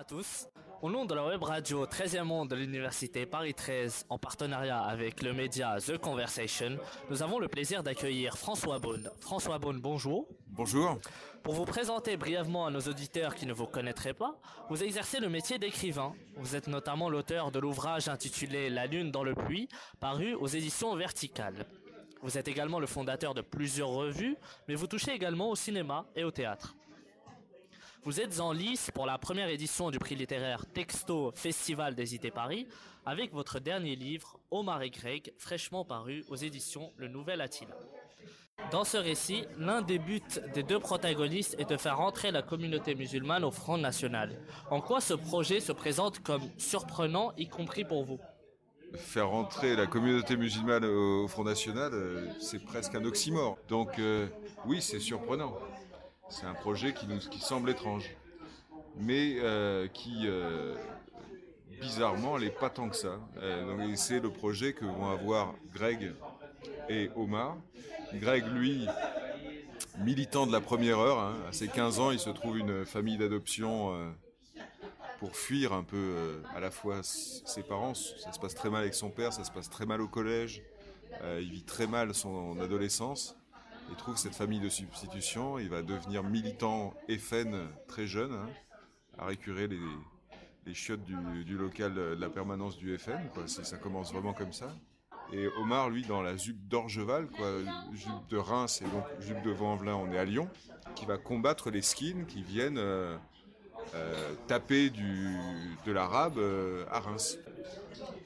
à tous. Au nom de la web radio 13e monde de l'université Paris 13, en partenariat avec le média The Conversation, nous avons le plaisir d'accueillir François Beaune. François Beaune, bonjour. Bonjour. Pour vous présenter brièvement à nos auditeurs qui ne vous connaîtraient pas, vous exercez le métier d'écrivain. Vous êtes notamment l'auteur de l'ouvrage intitulé La Lune dans le puits, paru aux éditions Verticales. Vous êtes également le fondateur de plusieurs revues, mais vous touchez également au cinéma et au théâtre. Vous êtes en lice pour la première édition du prix littéraire Texto Festival des idées Paris avec votre dernier livre Omar et Greg, fraîchement paru aux éditions Le Nouvel Attila. Dans ce récit, l'un des buts des deux protagonistes est de faire entrer la communauté musulmane au Front National. En quoi ce projet se présente comme surprenant, y compris pour vous? Faire entrer la communauté musulmane au Front National, euh, c'est presque un oxymore. Donc euh, oui, c'est surprenant. C'est un projet qui nous semble étrange, mais euh, qui euh, bizarrement n'est pas tant que ça. Euh, c'est le projet que vont avoir Greg et Omar. Greg, lui, militant de la première heure, hein, à ses 15 ans, il se trouve une famille d'adoption pour fuir un peu à la fois ses parents. Ça se passe très mal avec son père, ça se passe très mal au collège. Il vit très mal son adolescence il trouve cette famille de substitution, il va devenir militant FN très jeune, hein, à récurer les, chiottes du, local de la permanence du FN, quoi. ça commence vraiment comme ça. Et Omar, lui, dans la ZUP d'Orgeval, quoi, ZUP de Reims et donc ZUP de Vaux-en-Velin, on est à Lyon, qui va combattre les skins qui viennent euh, euh, taper de l'arabe euh, à Reims.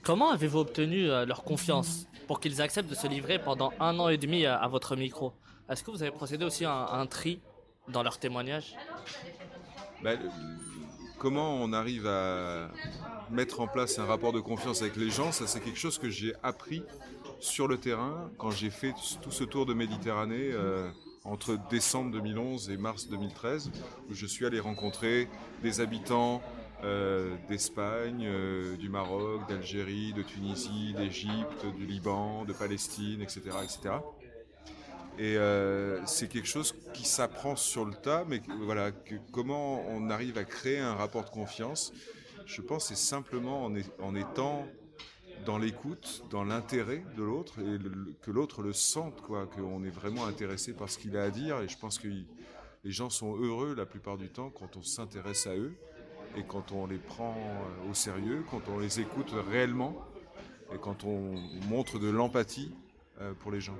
Comment avez-vous obtenu leur confiance pour qu'ils acceptent de se livrer pendant un an et demi à votre micro? Est-ce que vous avez procédé aussi à un, tri dans leurs témoignages ben, Comment on arrive à mettre en place un rapport de confiance avec les gens Ça, c'est quelque chose que j'ai appris sur le terrain quand j'ai fait tout ce tour de Méditerranée. Euh, entre décembre 2011 et mars 2013, où je suis allé rencontrer des habitants euh, d'Espagne, euh, du Maroc, d'Algérie, de Tunisie, d'Égypte, du Liban, de Palestine, etc., etc. Et euh, c'est quelque chose qui s'apprend sur le tas, mais voilà, comment on arrive à créer un rapport de confiance, je pense c'est simplement en, étant dans l'écoute, dans l'intérêt de l'autre, et que l'autre le sente, quoi, qu'on est vraiment intéressé par ce qu'il a à dire, et je pense que les gens sont heureux la plupart du temps quand on s'intéresse à eux, et quand on les prend au sérieux, quand on les écoute réellement, et quand on montre de l'empathie pour les gens.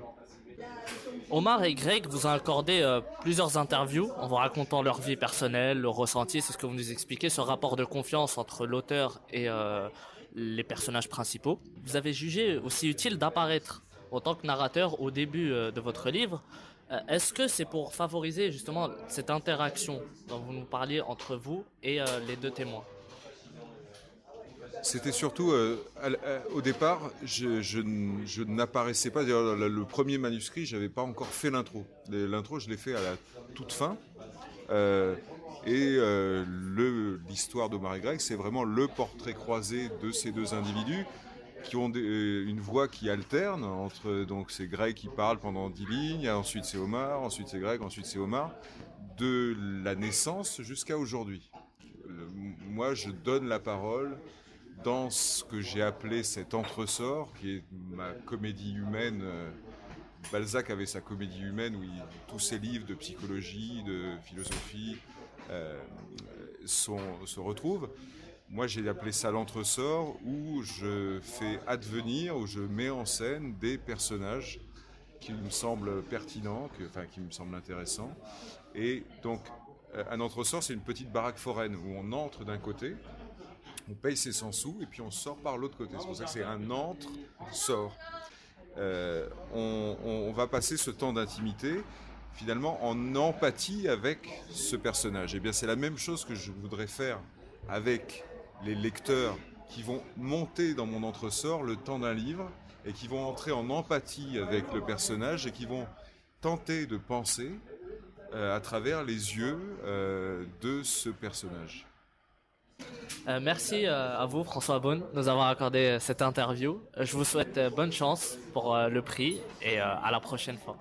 Omar et Greg vous ont accordé euh, plusieurs interviews en vous racontant leur vie personnelle, leur ressenti, c'est ce que vous nous expliquez, ce rapport de confiance entre l'auteur et euh, les personnages principaux. Vous avez jugé aussi utile d'apparaître en tant que narrateur au début euh, de votre livre. Est-ce que c'est pour favoriser justement cette interaction dont vous nous parliez entre vous et les deux témoins? C'était surtout, euh, à, au départ, je, n'apparaissais pas. Le, premier manuscrit, j'avais pas encore fait l'intro. L'intro, je l'ai fait à la toute fin. Euh, et euh, l'histoire de Marie Greg, c'est vraiment le portrait croisé de ces deux individus qui ont euh, une voix qui alterne entre donc c'est Greg qui parle pendant dix lignes, ensuite c'est Omar, ensuite c'est Greg, ensuite c'est Omar, de la naissance jusqu'à aujourd'hui. Moi, je donne la parole dans ce que j'ai appelé cet entresort, qui est ma comédie humaine. Balzac avait sa comédie humaine où tous ses livres de psychologie, de philosophie euh, se retrouvent. Moi, j'ai appelé ça l'entresort où je fais advenir, où je mets en scène des personnages qui me semblent pertinents, enfin qui me semblent intéressants. Et donc, un entresort, c'est une petite baraque foraine où on entre d'un côté, on paye ses 100 sous et puis on sort par l'autre côté. C'est pour ça que c'est un entre-sort. Euh, on, va passer ce temps d'intimité finalement en empathie avec ce personnage. Et eh bien c'est la même chose que je voudrais faire avec les lecteurs qui vont monter dans mon entresort le temps d'un livre et qui vont entrer en empathie avec le personnage et qui vont tenter de penser euh, à travers les yeux euh, de ce personnage. Euh, merci euh, à vous, François Bonne, de nous avoir accordé euh, cette interview. Je vous souhaite bonne chance pour le prix et à la prochaine fois.